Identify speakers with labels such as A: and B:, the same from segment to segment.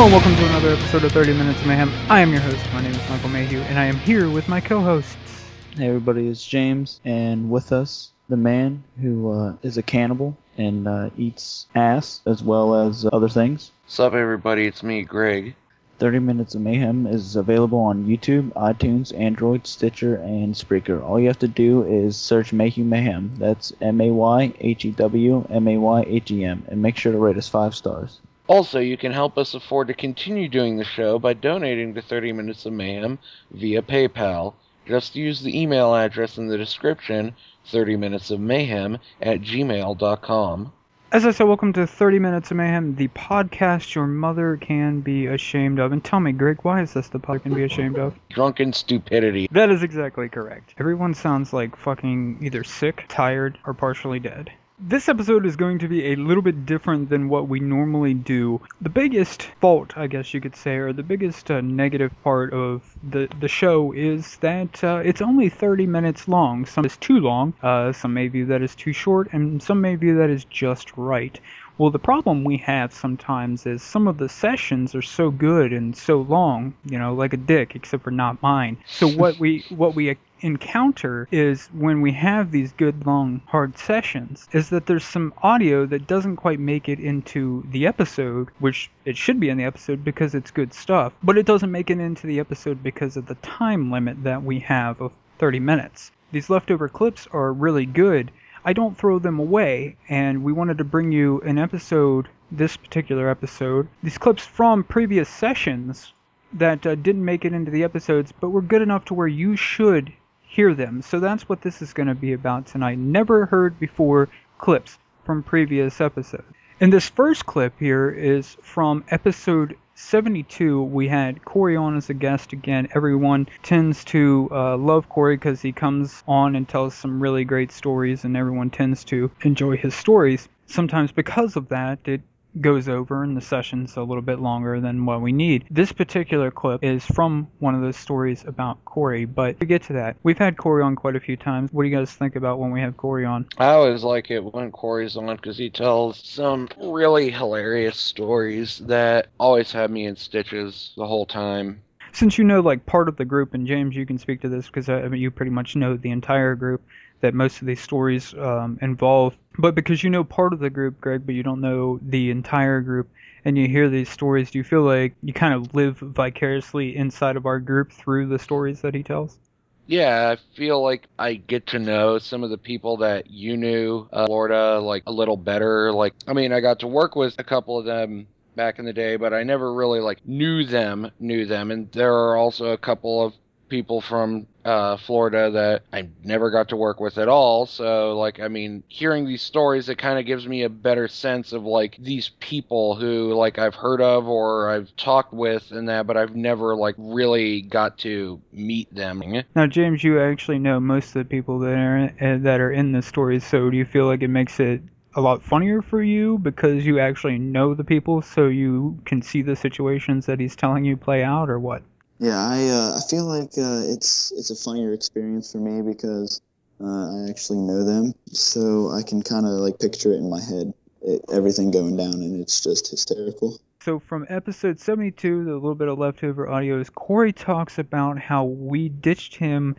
A: Hello and welcome to another episode of 30 Minutes of Mayhem. I am your host. My name is Michael Mayhew, and I am here with my co-hosts.
B: Hey everybody, it's James, and with us, the man who uh, is a cannibal and uh, eats ass as well as other things.
C: Sup everybody, it's me, Greg.
B: 30 Minutes of Mayhem is available on YouTube, iTunes, Android, Stitcher, and Spreaker. All you have to do is search Mayhew Mayhem. That's M A Y H E W M A Y H E M, and make sure to rate us five stars.
C: Also, you can help us afford to continue doing the show by donating to 30 Minutes of Mayhem via PayPal. Just use the email address in the description, 30minutesofmayhem at gmail.com.
A: As I said, welcome to 30 Minutes of Mayhem, the podcast your mother can be ashamed of. And tell me, Greg, why is this the podcast can be ashamed of?
C: Drunken stupidity.
A: That is exactly correct. Everyone sounds like fucking either sick, tired, or partially dead. This episode is going to be a little bit different than what we normally do. The biggest fault, I guess you could say, or the biggest uh, negative part of the, the show is that uh, it's only 30 minutes long. Some is too long, uh, some may view that is too short, and some may view that is just right. Well, the problem we have sometimes is some of the sessions are so good and so long, you know, like a dick, except for not mine. So what we what we encounter is when we have these good long hard sessions is that there's some audio that doesn't quite make it into the episode which it should be in the episode because it's good stuff but it doesn't make it into the episode because of the time limit that we have of 30 minutes these leftover clips are really good I don't throw them away, and we wanted to bring you an episode, this particular episode, these clips from previous sessions that uh, didn't make it into the episodes, but were good enough to where you should hear them. So that's what this is going to be about tonight. Never heard before clips from previous episodes. And this first clip here is from episode 72. We had Corey on as a guest again. Everyone tends to uh, love Corey because he comes on and tells some really great stories, and everyone tends to enjoy his stories. Sometimes because of that, it goes over and the session's a little bit longer than what we need. This particular clip is from one of those stories about Corey, but to get to that, we've had Corey on quite a few times. What do you guys think about when we have Corey on?
C: I always like it when Corey's on because he tells some really hilarious stories that always have me in stitches the whole time.
A: Since you know like part of the group, and James, you can speak to this because uh, I mean, you pretty much know the entire group that most of these stories um, involve. But because you know part of the group, Greg, but you don't know the entire group, and you hear these stories, do you feel like you kind of live vicariously inside of our group through the stories that he tells?
C: Yeah, I feel like I get to know some of the people that you knew, uh, Florida, like a little better. Like, I mean, I got to work with a couple of them back in the day, but I never really like knew them, knew them. And there are also a couple of people from uh, Florida that I never got to work with at all. So, like, I mean, hearing these stories, it kind of gives me a better sense of like these people who like I've heard of or I've talked with and that, but I've never like really got to meet them.
A: Now, James, you actually know most of the people that are uh, that are in the stories. So, do you feel like it makes it a lot funnier for you because you actually know the people, so you can see the situations that he's telling you play out, or what?
B: Yeah, I uh, I feel like uh, it's it's a funnier experience for me because uh, I actually know them, so I can kind of like picture it in my head, it, everything going down, and it's just hysterical.
A: So from episode 72, the little bit of leftover audio is Corey talks about how we ditched him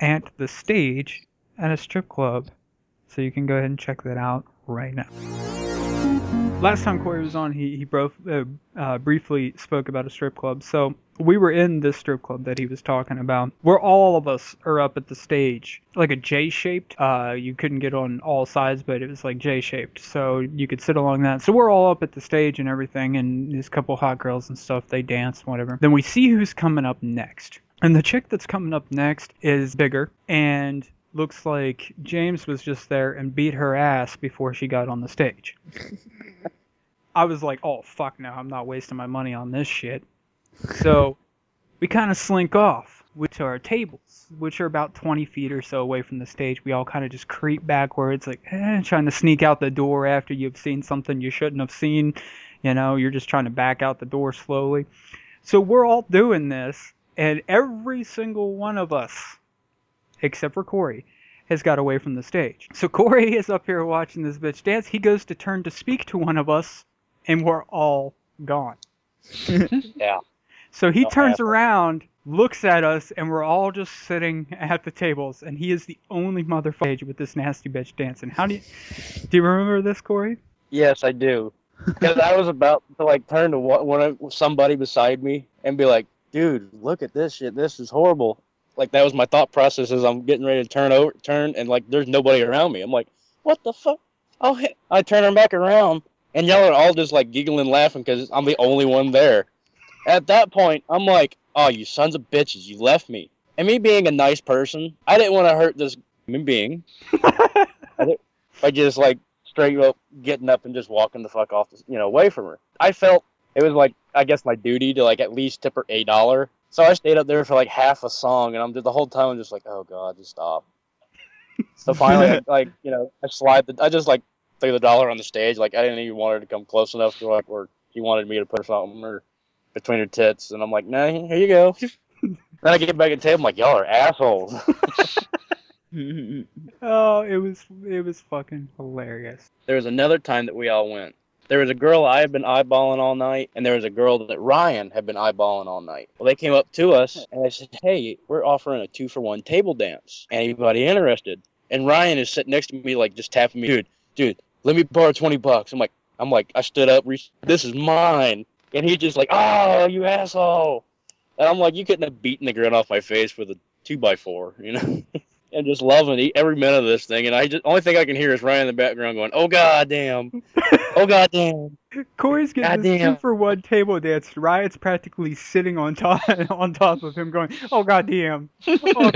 A: at the stage at a strip club. So you can go ahead and check that out right now. Last time Corey was on, he he bro- uh, uh, briefly spoke about a strip club. So we were in this strip club that he was talking about, where all of us are up at the stage, like a J shaped. Uh, you couldn't get on all sides, but it was like J shaped, so you could sit along that. So we're all up at the stage and everything, and these couple hot girls and stuff, they dance, whatever. Then we see who's coming up next, and the chick that's coming up next is bigger and looks like James was just there and beat her ass before she got on the stage. I was like, oh fuck no, I'm not wasting my money on this shit. So we kind of slink off. which are tables, which are about 20 feet or so away from the stage. We all kind of just creep backwards, like eh, trying to sneak out the door after you've seen something you shouldn't have seen. You know, you're just trying to back out the door slowly. So we're all doing this, and every single one of us, except for Corey, has got away from the stage. So Corey is up here watching this bitch dance. He goes to turn to speak to one of us, and we're all gone.
D: Yeah.
A: So he
D: No
A: turns around, looks at us, and we're all just sitting at the tables, and he is the only motherfucker with this nasty bitch dancing. How do you do? You remember this, Corey?
D: Yes, I do. Because I was about to like turn to one, one of somebody beside me and be like, "Dude, look at this shit. This is horrible." Like that was my thought process as I'm getting ready to turn over, turn, and like there's nobody around me. I'm like, "What the fuck?" Oh, I turn him back around, and y'all are all just like giggling, laughing because I'm the only one there. At that point, I'm like, "Oh, you sons of bitches, you left me." And me being a nice person, I didn't want to hurt this human being. by just like straight up getting up and just walking the fuck off, you know, away from her. I felt it was like I guess my duty to like at least tip her a dollar. So I stayed up there for like half a song, and I'm just the whole time I'm just like, oh god, just stop. So finally, like you know, I slide the, I just like threw the dollar on the stage. Like I didn't even want her to come close enough to like where he wanted me to put something or between her tits, and I'm like, nah, here you go. then I get back at the table, I'm like, y'all are assholes.
A: Oh, it was it was fucking hilarious.
D: there was another time that we all went. There was a girl I had been eyeballing all night, and there was a girl that Ryan had been eyeballing all night. Well, they came up to us and they said, "Hey, we're offering a two for one table dance. Anybody interested?" And Ryan is sitting next to me, like just tapping me, dude, dude, let me borrow twenty bucks. I'm like, I'm like, I stood up, reached, this is mine, and he's just like, "Oh, you asshole!" And I'm like, you couldn't have beaten the grin off my face with a two by four, you know. And just loving every minute of this thing, and I just only thing I can hear is Ryan in the background going, "Oh god damn, oh god damn."
A: Corey's getting
D: Goddamn.
A: two for one table dance. Ryan's practically sitting on top on top of him, going, "Oh goddamn!" Oh, He's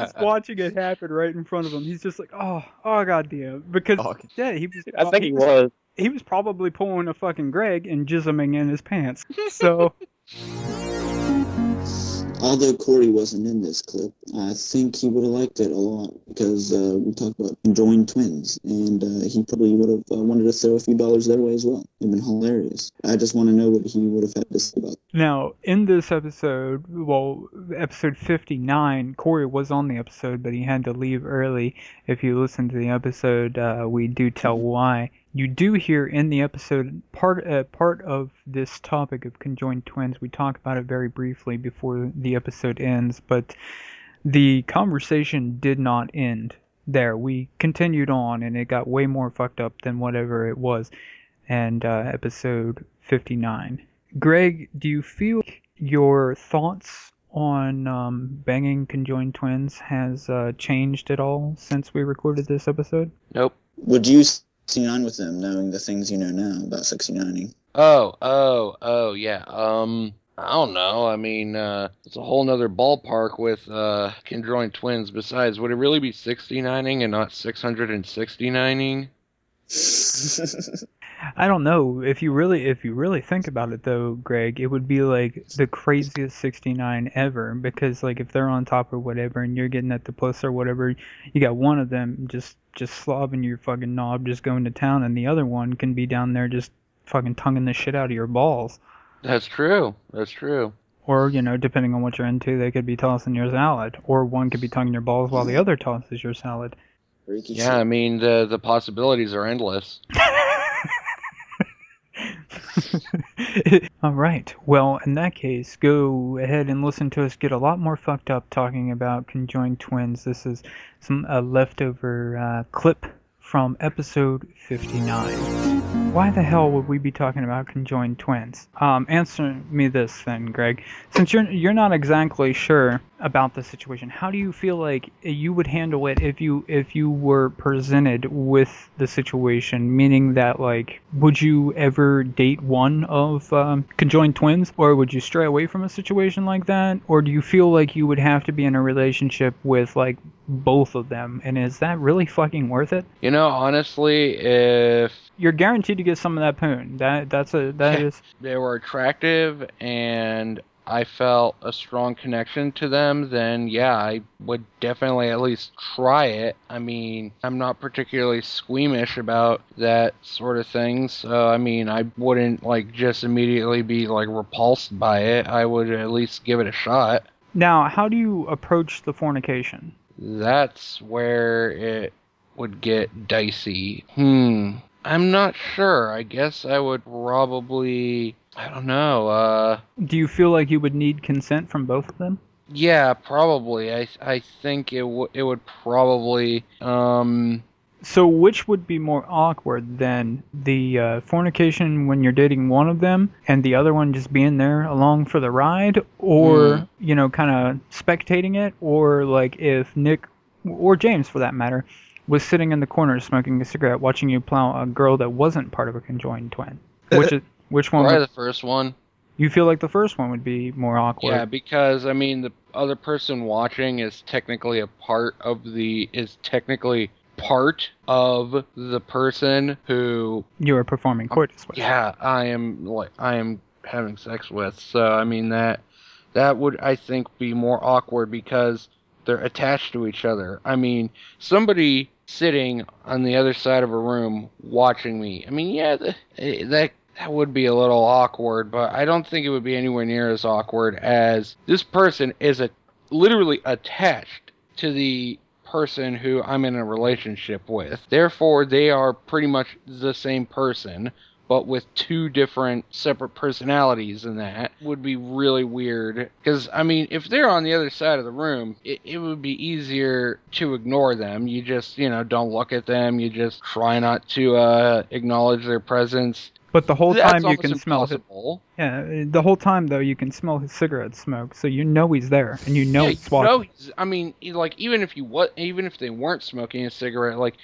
A: just watching it happen right in front of him. He's just like, "Oh, oh god damn," Because
B: Oh,
A: yeah, he was.
D: I think he was.
A: he was probably pulling a fucking Greg and jizzing in his pants. So
E: Although Corey wasn't in this clip, I think he would have liked it a lot because uh, we talked about enjoying twins, and uh, he probably would have uh, wanted to throw a few dollars their way as well. It'd been hilarious. I just want to know what he would have had to say about
A: now in this episode, well, episode 59, Corey was on the episode, but he had to leave early. If you listen to the episode, uh, we do tell why. You do hear in the episode part uh, part of this topic of conjoined twins. We talk about it very briefly before the episode ends, but the conversation did not end there. We continued on, and it got way more fucked up than whatever it was. And uh, episode 59. Greg, do you feel your thoughts on um, banging conjoined twins has uh, changed at all since we recorded this episode?
C: Nope.
E: Would you 69 with them, knowing the things you know now about 69ing?
C: Oh, oh, oh, yeah. Um, I don't know. I mean, uh, it's a whole nother ballpark with uh, conjoined twins. Besides, would it really be 69ing and not 669ing?
A: I don't know. If you really if you really think about it though, Greg, it would be like the craziest 69 ever because like if they're on top or whatever and you're getting at the plus or whatever, you got one of them just just slobbing your fucking knob just going to town and the other one can be down there just fucking tonguing the shit out of your balls.
C: That's true. That's true.
A: Or, you know, depending on what you're into, they could be tossing your salad. Or one could be tonguing your balls while the other tosses your salad.
C: Yeah, I mean, the the possibilities are endless.
A: All right. Well, in that case, go ahead and listen to us get a lot more fucked up talking about conjoined twins. This is some a leftover uh, clip from episode 59. Why the hell would we be talking about conjoined twins? Um, answer me this then, Greg. Since you're you're not exactly sure about the situation, how do you feel like you would handle it if you if you were presented with the situation? Meaning that like, would you ever date one of um, conjoined twins, or would you stray away from a situation like that, or do you feel like you would have to be in a relationship with like both of them? And is that really fucking worth it?
C: You know, honestly, if
A: You're guaranteed to get some of that poon. That that's a that is
C: they were attractive and I felt a strong connection to them, then yeah, I would definitely at least try it. I mean, I'm not particularly squeamish about that sort of thing, so I mean, I wouldn't like just immediately be like repulsed by it. I would at least give it a shot.
A: Now, how do you approach the fornication?
C: That's where it would get dicey. Hmm. I'm not sure. I guess I would probably. I don't know. Uh.
A: Do you feel like you would need consent from both of them?
C: Yeah, probably. I I think it would it would probably um
A: So, which would be more awkward than the uh, fornication when you're dating one of them and the other one just being there along for the ride, or
C: Mm.
A: you know, kind of spectating it, or like if Nick or James, for that matter, was sitting in the corner smoking a cigarette, watching you plow a girl that wasn't part of a conjoined twin? Which is which one?
C: probably
A: Would,
C: the first one.
A: you feel like the first one would be more awkward?
C: Yeah, because I mean the other person watching is technically a part of the is technically part of the person who
A: You are performing coitus with.
C: yeah, I am like I am having sex with. So I mean that that would I think be more awkward because they're attached to each other. I mean, somebody sitting on the other side of a room watching me. I mean, yeah, th- eh, that that would be a little awkward, but I don't think it would be anywhere near as awkward as this person is a literally attached to the person who I'm in a relationship with. Therefore, they are pretty much the same person, but with two different separate personalities and that would be really weird. Because, I mean, if they're on the other side of the room, it, it would be easier to ignore them. You just, you know, don't look at them. You just try not to uh, acknowledge their presence.
A: But the whole
C: That's
A: time you can smell his,
C: impossible.
A: yeah, the whole time though you can smell his cigarette smoke, so you know he's there and you know
C: yeah,
A: he's
C: you
A: watching.
C: know, I mean, like even if you what, even if they weren't smoking a cigarette, like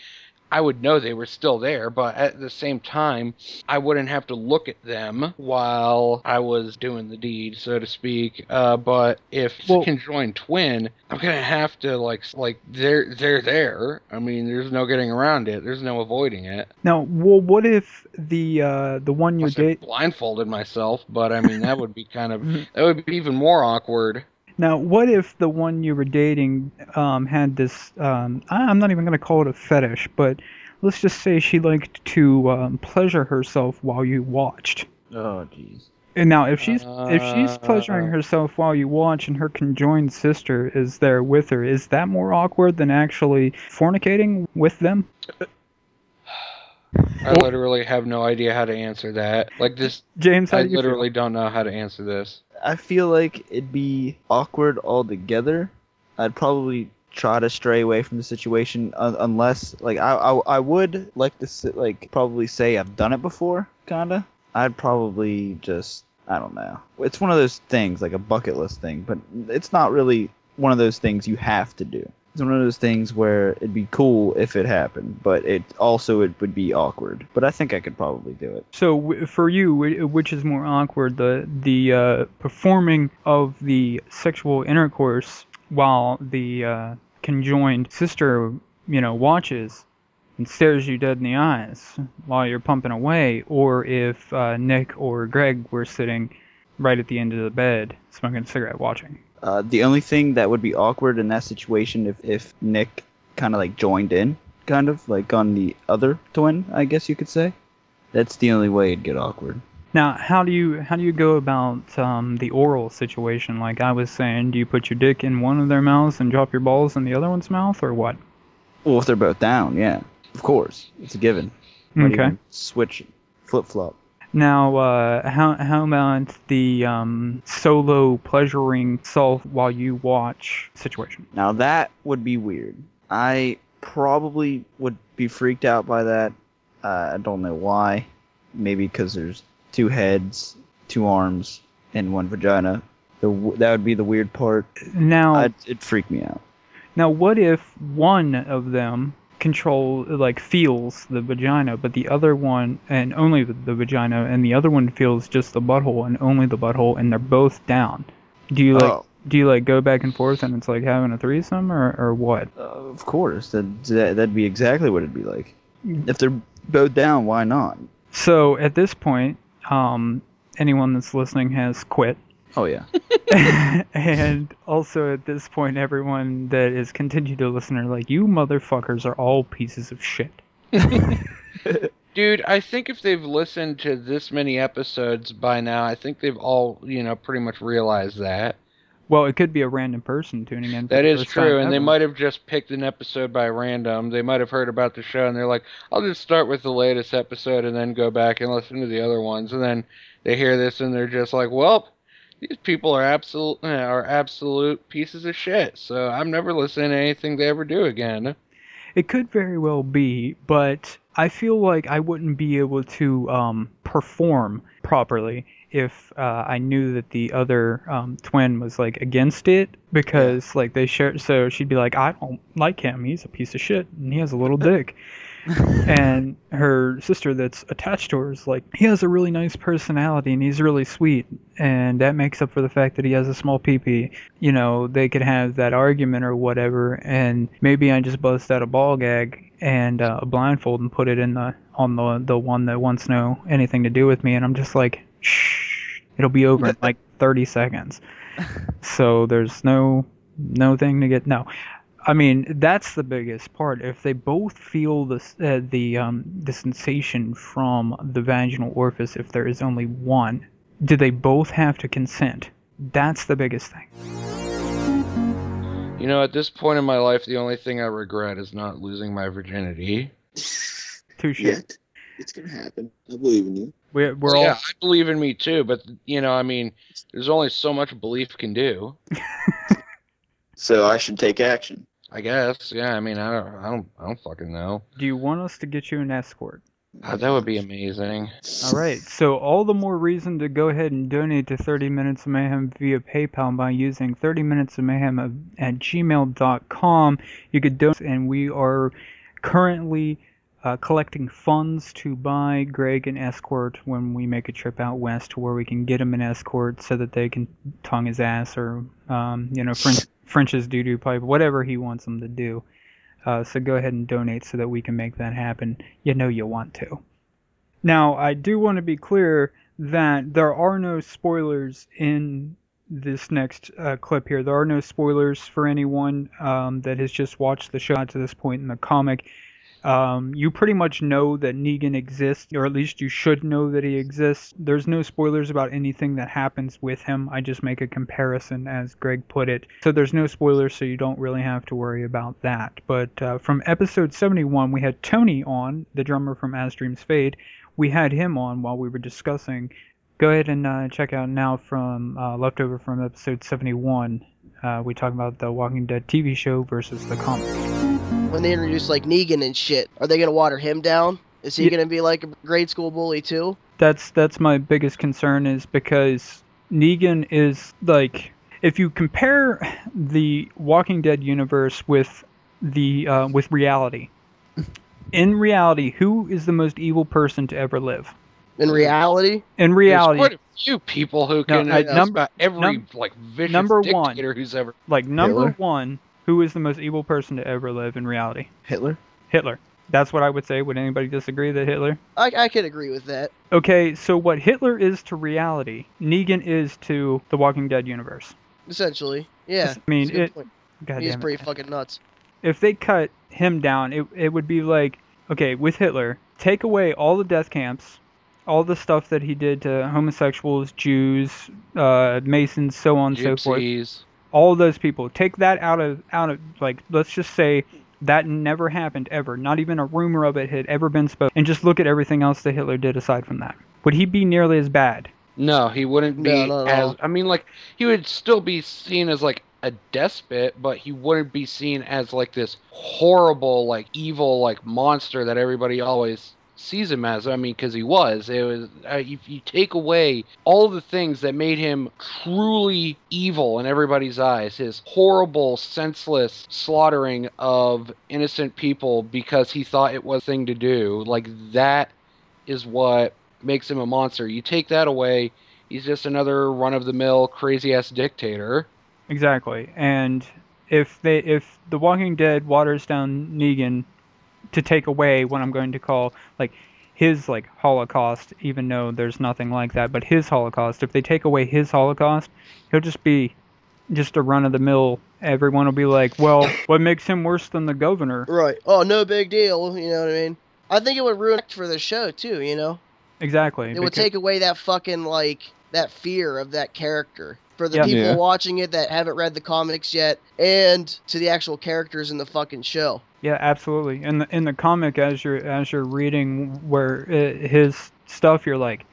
C: I would know they were still there. But at the same time, I wouldn't have to look at them while I was doing the deed, so to speak. Uh, but if
A: Well-
C: conjoined twin, I'm gonna have to like like they're they're there. I mean, there's no getting around it. There's no avoiding it.
A: Now, well, what if the uh, the one
C: I
A: dating?
C: blindfolded myself, but I mean that would be kind of that would be even more awkward.
A: Now, what if the one you were dating um, had this? Um, I'm not even going to call it a fetish, but let's just say she liked to um, pleasure herself while you watched.
B: Oh, jeez.
A: And now, if she's if she's pleasuring
C: Uh.
A: herself while you watch, and her conjoined sister is there with her, is that more awkward than actually fornicating with them?
C: I literally have no idea how to answer that. Like this,
A: James,
C: I
A: do you feel?
C: literally don't know how to answer this.
B: I feel like it'd be awkward altogether. I'd probably try to stray away from the situation un- unless, like, I, I I would like to sit, like probably say I've done it before, kinda. I'd probably just I don't know. It's one of those things, like a bucket list thing, but it's not really one of those things you have to do. It's one of those things where it'd be cool if it happened, but it also it would be awkward. But I think I could probably do it.
A: So for you, which is more awkward, the the uh, performing of the sexual intercourse while the uh, conjoined sister, you know, watches and stares you dead in the eyes while you're pumping away, or if uh, Nick or Greg were sitting right at the end of the bed smoking a cigarette watching.
B: Uh, the only thing that would be awkward in that situation if if Nick kind of like joined in, kind of like on the other twin, I guess you could say. That's the only way it'd get awkward.
A: Now, how do you how do you go about um, the oral situation? Like I was saying, do you put your dick in one of their mouths and drop your balls in the other one's mouth, or what?
B: Well, if they're both down, yeah, of course, it's a given.
A: Okay.
B: Switch, flip flop.
A: Now, uh, how how about the um, solo pleasuring self while you watch situation?
B: Now that would be weird. I probably would be freaked out by that. Uh, I don't know why. Maybe because there's two heads, two arms, and one vagina. The that would be the weird part.
A: Now,
B: I'd, it'd freak me out.
A: now, what if one of them control like feels the vagina, but the other one and only the, the vagina, and the other one feels just the butthole and only the butthole, and they're both down? Do you like
B: Oh.
A: do you like go back and forth, and it's like having a threesome, or or what?
B: Uh, of course, that, that that'd be exactly what it'd be like. If they're both down, why not?
A: So at this point, um, anyone that's listening has quit
B: Oh yeah.
A: and also at this point, everyone that is continued to listen are like, you motherfuckers are all pieces of shit.
C: Dude, I think if they've listened to this many episodes by now, I think they've all, you know, pretty much realized that.
A: Well, it could be a random person tuning in. for
C: That
A: the
C: is
A: first time
C: true, and they might have just picked an episode by random. They might have heard about the show, and they're like, "I'll just start with the latest episode, and then go back and listen to the other ones." And then they hear this, and they're just like, "Well, these people are absolute are absolute pieces of shit." So I'm never listening to anything they ever do again.
A: It could very well be, but I feel like I wouldn't be able to um, perform properly if uh, I knew that the other um, twin was like against it because like they share. So she'd be like, "I don't like him. He's a piece of shit, and he has a little dick." And her sister that's attached to her is like, he has a really nice personality and he's really sweet, and that makes up for the fact that he has a small peepee. You know, they could have that argument or whatever, and maybe I just bust out a ball gag and uh, a blindfold and put it in the on the the one that wants no anything to do with me, and I'm just like, shh, it'll be over in like 30 seconds. So there's no no thing to get no. I mean, that's the biggest part. If they both feel the uh, the um, the sensation from the vaginal orifice, if there is only one, do they both have to consent? That's the biggest thing.
C: You know, at this point in my life, the only thing I regret is not losing my virginity.
A: Touche.
E: Yet. It's gonna happen. I believe in you.
A: We're, we're
C: Well,
A: all
C: yeah, I believe in me too, but you know, I mean, there's only so much belief can do.
E: So I should take action.
C: I guess. Yeah, I mean, I don't, I don't, I don't fucking know.
A: Do you want us to get you an escort?
C: God, that would be amazing.
A: All right. So all the more reason to go ahead and donate to 30 Minutes of Mayhem via PayPal by using 30 Minutes of Mayhem at gmail.com. You could donate, and we are currently uh, collecting funds to buy Greg an escort when we make a trip out west, to where we can get him an escort so that they can tongue his ass or, um, you know, French, French's doo doo pipe, whatever he wants them to do. Uh, so go ahead and donate so that we can make that happen. You know you want to. Now, I do want to be clear that there are no spoilers in this next uh, clip here. There are no spoilers for anyone um, that has just watched the show to this point in the comic. Um, you pretty much know that Negan exists, or at least you should know that he exists. There's no spoilers about anything that happens with him. I just make a comparison, as Greg put it. So there's no spoilers, so you don't really have to worry about that. But uh, from episode 71, we had Tony on, the drummer from As Dreams Fade. We had him on while we were discussing. Go ahead and uh, check out now from uh, leftover from episode 71. Uh, we talk about the Walking Dead TV show versus the comic.
F: When they introduce like Negan and shit, are they gonna water him down? Is he
A: Yeah.
F: gonna be like a grade school bully too?
A: that's that's my biggest concern is because Negan is like if you compare the Walking Dead universe with the uh, with reality. In reality, who is the most evil person to ever live?
F: In reality,
A: In
C: There's
A: reality,
C: quite a few people who
A: No,
C: can.
A: I-
C: uh,
A: num-
C: about every
A: num-
C: like vicious
A: number one.
C: dictator who's ever.
A: like number
B: Hitler?
A: one, who is the most evil person to ever live in reality?
B: Hitler.
A: Hitler. That's what I would say. Would anybody disagree that Hitler?
F: I, I could agree with that.
A: Okay, so what Hitler is to reality, Negan is to the Walking Dead universe.
F: Essentially, yeah.
A: I mean,
F: that's a
A: it- God
F: He's
A: damn it.
F: pretty fucking nuts.
A: if they cut him down, it, it would be like, okay, with Hitler, take away all the death camps, all the stuff that he did to homosexuals, Jews, uh, Masons, so on and so forth.
C: Gypsies.
A: All those people, take that out of out of like, let's just say that never happened ever. Not even a rumor of it had ever been spoken. And just look at everything else that Hitler did aside from that. Would he be nearly as bad?
C: No, he wouldn't be
F: No, not at
C: as. I mean, like he would still be seen as like a despot, but he wouldn't be seen as like this horrible, like evil, like monster that everybody always sees him as. I mean, because he was. It was. Uh, if you take away all the things that made him truly evil in everybody's eyes, his horrible, senseless slaughtering of innocent people because he thought it was a thing to do, like that is what makes him a monster. You take that away, he's just another run of the mill crazy ass dictator.
A: Exactly. And if they if The Walking Dead waters down Negan to take away what I'm going to call like his like Holocaust, even though there's nothing like that, but his Holocaust. If they take away his Holocaust, he'll just be just a run of the mill. Everyone will be like, well, what makes him worse than the governor?
F: Right. Oh, no big deal. You know what I mean? I think it would ruin it for the show too. You know,
A: Exactly.
F: it would take away that fucking like that fear of that character for the
A: Yeah.
F: people
B: Yeah.
F: watching it that haven't read the comics yet, and to the actual characters in the fucking show.
A: Yeah, absolutely. In the in the comic, as you're as you're reading where uh, his stuff, you're like,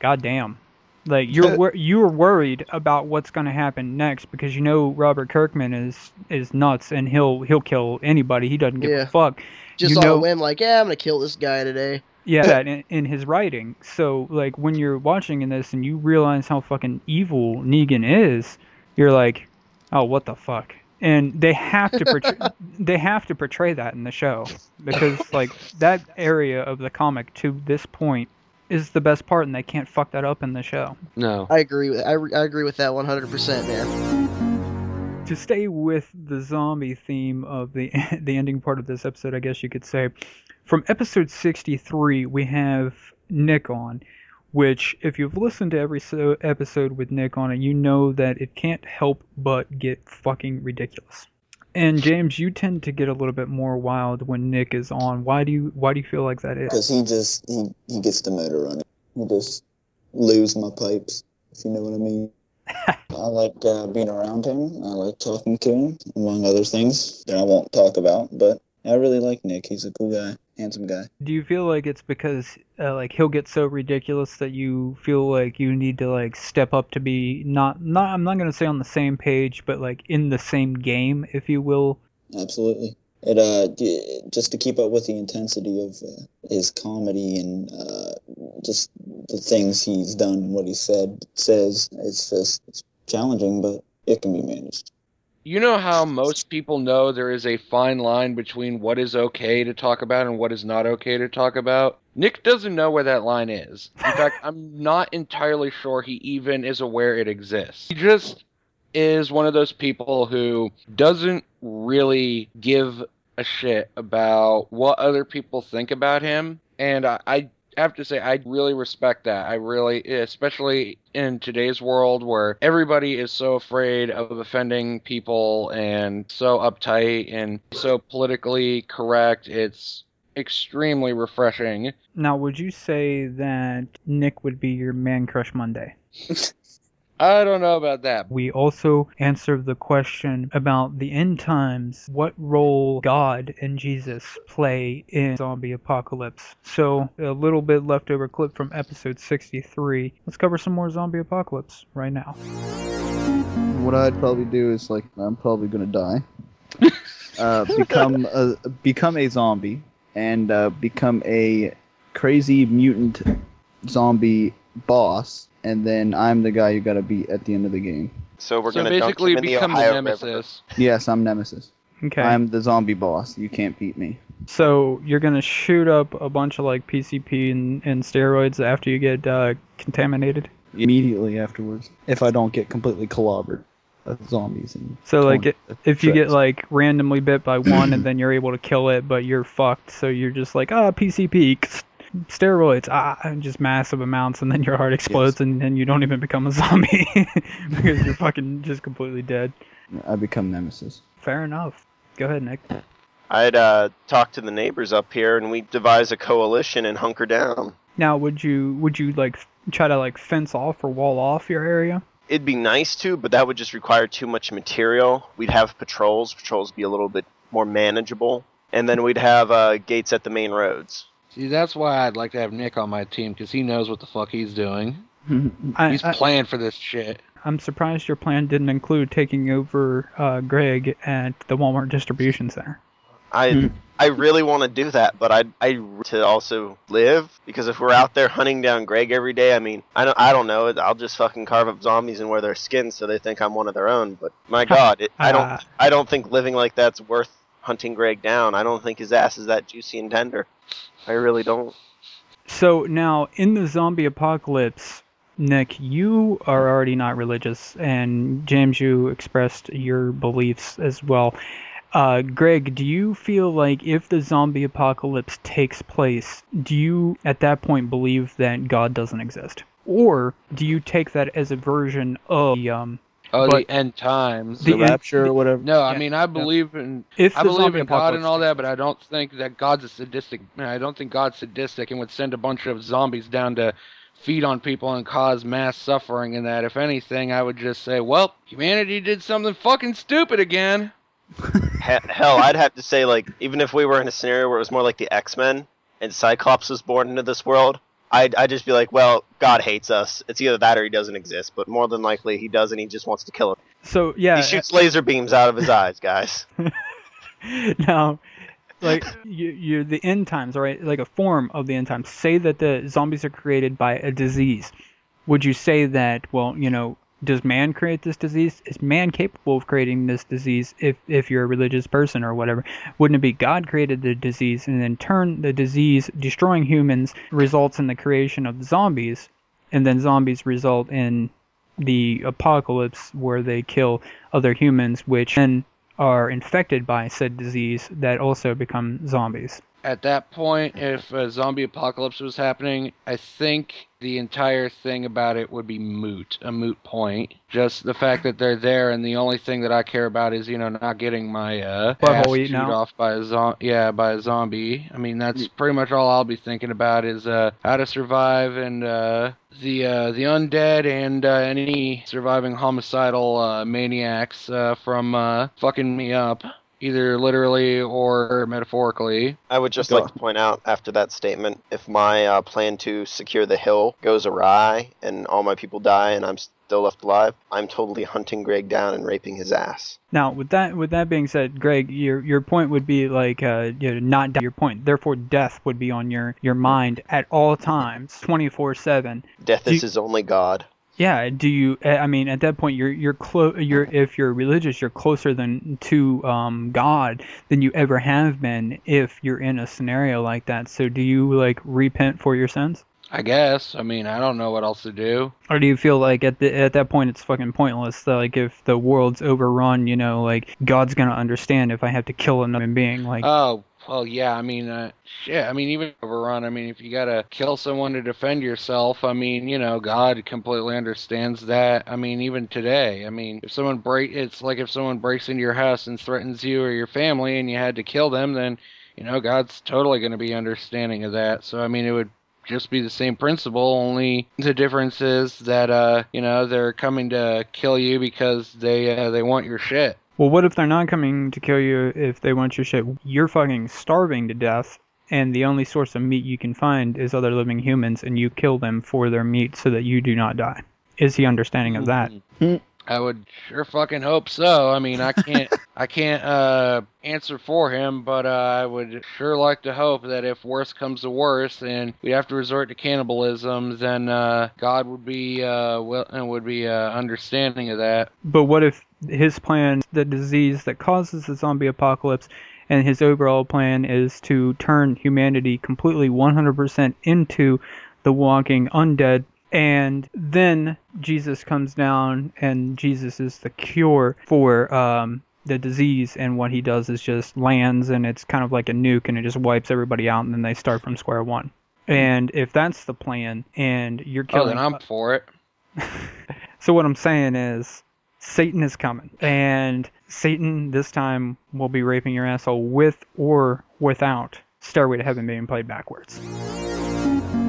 A: God damn, like you're you're worried about what's going to happen next because you know Robert Kirkman is is nuts and he'll he'll kill anybody. He doesn't give
F: Yeah.
A: a fuck.
F: Just
A: You
F: on
A: know-
F: a whim, like, yeah, I'm gonna kill this guy today.
A: Yeah, that in, in his writing. So like when you're watching in this and you realize how fucking evil Negan is, you're like, oh, what the fuck? And they have to portray, they have to portray that in the show because like that area of the comic to this point is the best part, and they can't fuck that up in the show.
C: No.
F: I agree with I, I agree with that 100, percent man.
A: to stay with the zombie theme of the the ending part of this episode, I guess you could say, from episode 63 we have Nick on, which if you've listened to every so episode with Nick on it, you know that it can't help but get fucking ridiculous. And James, you tend to get a little bit more wild when Nick is on. Why do you why do you feel like that is?
E: Because he just he, he gets the motor running. He just lose my pipes, if you know what I mean. I like uh, being around him. I like talking to him, among other things that I won't talk about. But I really like Nick. He's a cool guy, handsome guy.
A: Do you feel like it's because uh, like he'll get so ridiculous that you feel like you need to like step up to be not not I'm not gonna say on the same page, but like in the same game, if you will.
E: Absolutely. It uh just to keep up with the intensity of uh, his comedy and uh, just the things he's done, and what he said says. It's just it's challenging, but it can be managed.
C: You know how most people know there is a fine line between what is okay to talk about and what is not okay to talk about? Nick doesn't know where that line is. In fact, I'm not entirely sure he even is aware it exists. He just is one of those people who doesn't really give a shit about what other people think about him. And I, I have to say, I really respect that. I really, especially in today's world where everybody is so afraid of offending people and so uptight and so politically correct. It's extremely refreshing.
A: Now, would you say that Nick would be your man crush Monday?
C: I don't know about that.
A: We also answered the question about the end times, what role God and Jesus play in zombie apocalypse. So, a little bit leftover clip from episode 63. Let's cover some more zombie apocalypse right now.
B: What I'd probably do is like I'm probably gonna die. uh, become a become a zombie and uh, become a crazy mutant zombie boss, and then I'm the guy you gotta beat at the end of the game.
G: So we're
C: so
G: gonna dunk
C: basically
G: him in the
C: become the,
G: Ohio River.
C: nemesis.
B: Yes, I'm Nemesis.
A: Okay.
B: I'm the zombie boss. You can't beat me.
A: So you're gonna shoot up a bunch of like PCP and, and steroids after you get uh, contaminated.
B: Immediately afterwards, if I don't get completely clobbered by zombies and
A: So like
B: torn
A: it, if you get like randomly bit by one and then you're able to kill it, but you're fucked. So you're just like ah PCP steroids ah and just massive amounts and then your heart explodes and then you don't even become a zombie because you're fucking just completely dead.
B: I become Nemesis.
A: Fair enough. Go ahead, Nick.
G: I'd uh, talk to the neighbors up here, and we devise a coalition and hunker down.
A: Now would you would you like try to like fence off or wall off your area?
G: It'd be nice to, but that would just require too much material. We'd have patrols. Patrols would be a little bit more manageable, and then we'd have uh, gates at the main roads.
C: See, that's why I'd like to have Nick on my team because he knows what the fuck he's doing.
A: I,
C: He's
A: I,
C: playing for this shit.
A: I'm surprised your plan didn't include taking over uh, Greg at the Walmart distribution center.
G: I
B: Hmm.
G: I really want to do that, but I I to also live because if we're out there hunting down Greg every day, I mean, I don't I don't know. I'll just fucking carve up zombies and wear their skin so they think I'm one of their own. But my God, it, I
A: Uh,
G: don't I don't think living like that's worth hunting Greg down. I don't think his ass is that juicy and tender. I really don't.
A: So now in the zombie apocalypse, Nick, you are already not religious, and James, you expressed your beliefs as well. Uh, Greg, do you feel like if the zombie apocalypse takes place, do you at that point believe that God doesn't exist? Or do you take that as a version of the, um,
C: Oh,
A: But-
C: the end times.
A: The
B: The
A: end-
B: rapture or whatever.
C: no, I mean I believe in
A: if
C: I believe in God and all that, but I don't think that God's a sadistic. I don't think God's sadistic and would send a bunch of zombies down to feed on people and cause mass suffering. And that, if anything, I would just say, well, humanity did something fucking stupid again.
G: Hell, I'd have to say like even if we were in a scenario where it was more like the X Men and Cyclops was born into this world, I'd I'd just be like, well, God hates us. It's either that or he doesn't exist. But more than likely, he does, and he just wants to kill us.
A: So yeah,
G: he shoots laser beams out of his eyes, guys.
A: now, like you, you, the end times, right? Like a form of the end times. Say that the zombies are created by a disease. Would you say that? Well, you know, does man create this disease? Is man capable of creating this disease? If if you're a religious person or whatever, wouldn't it be God created the disease and then turn the disease destroying humans results in the creation of zombies, and then zombies result in the apocalypse where they kill other humans, which then are infected by said disease that also become zombies.
C: At that point, if a zombie apocalypse was happening, I think the entire thing about it would be moot, a moot point. Just the fact that they're there, and the only thing that I care about is, you know, not getting my uh, ass chewed
A: out.
C: off by a zo- yeah, by a zombie. I mean, that's pretty much all I'll be thinking about is uh, how to survive and uh, the uh, the undead and uh, any surviving homicidal uh, maniacs uh, from uh, fucking me up, either literally or metaphorically.
G: I would just
B: Go.
G: like to point out after that statement, if my uh, plan to secure the hill goes awry and all my people die and I'm still left alive, I'm totally hunting Greg down and raping his ass.
A: Now, with that with that being said, Greg, your your point would be like uh, you know, not die- your point. Therefore, death would be on your your mind at all times, twenty four seven.
G: Death
A: Do
G: is
A: you-
G: his only god.
A: Yeah. Do you? I mean, at that point, you're you're close. You're if you're religious, you're closer than to um, God than you ever have been if you're in a scenario like that. So, do you like repent for your sins?
C: I guess. I mean, I don't know what else to do.
A: Or do you feel like at the at that point it's fucking pointless? Like if the world's overrun, you know, like God's gonna understand if I have to kill another human being. Like
C: Oh, well, yeah. I mean, uh, shit. I mean, even overrun. I mean, if you gotta kill someone to defend yourself, I mean, you know, God completely understands that. I mean, even today. I mean, if someone break, it's like if someone breaks into your house and threatens you or your family, and you had to kill them, then you know, God's totally gonna be understanding of that. So, I mean, it would just be the same principle only the difference is that uh you know they're coming to kill you because they uh, they want your shit
A: Well, what if they're not coming to kill you if they want your shit? You're fucking starving to death, and the only source of meat you can find is other living humans, and you kill them for their meat so that you do not die. Is he understanding of that? Mm-hmm.
C: I would sure fucking hope so. I mean, I can't, I can't uh, answer for him, but uh, I would sure like to hope that if worse comes to worse, and we have to resort to cannibalism, then uh, God would be uh, will and would be uh, understanding of that.
A: But what if his plan, the disease that causes the zombie apocalypse, and his overall plan is to turn humanity completely 100% into the walking undead, and then Jesus comes down, and Jesus is the cure for um, the disease, and what he does is just lands, and it's kind of like a nuke, and it just wipes everybody out, and then they start from square one. And if that's the plan, and you're
C: Oh, then I'm for it.
A: so what I'm saying is, Satan is coming, and Satan this time will be raping your asshole with or without Stairway to Heaven being played backwards.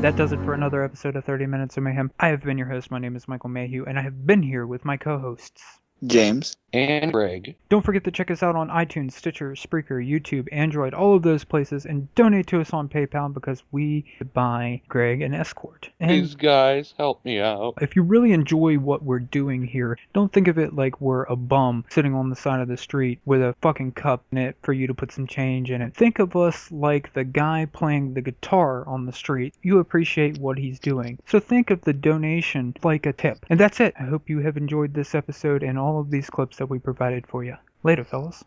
A: That does it for another episode of 30 Minutes of Mayhem. I have been your host. My name is Michael Mayhew, and I have been here with my co-hosts.
E: James.
C: And Greg.
A: Don't forget to check us out on iTunes, Stitcher, Spreaker, YouTube, Android, all of those places, and donate to us on PayPal because we buy Greg an escort. And
C: These guys help me out.
A: if you really enjoy what we're doing here, don't think of it like we're a bum sitting on the side of the street with a fucking cup in it for you to put some change in it. Think of us like the guy playing the guitar on the street. You appreciate what he's doing. So think of the donation like a tip. And that's it. I hope you have enjoyed this episode and all of these clips that we provided for you. Later, fellas.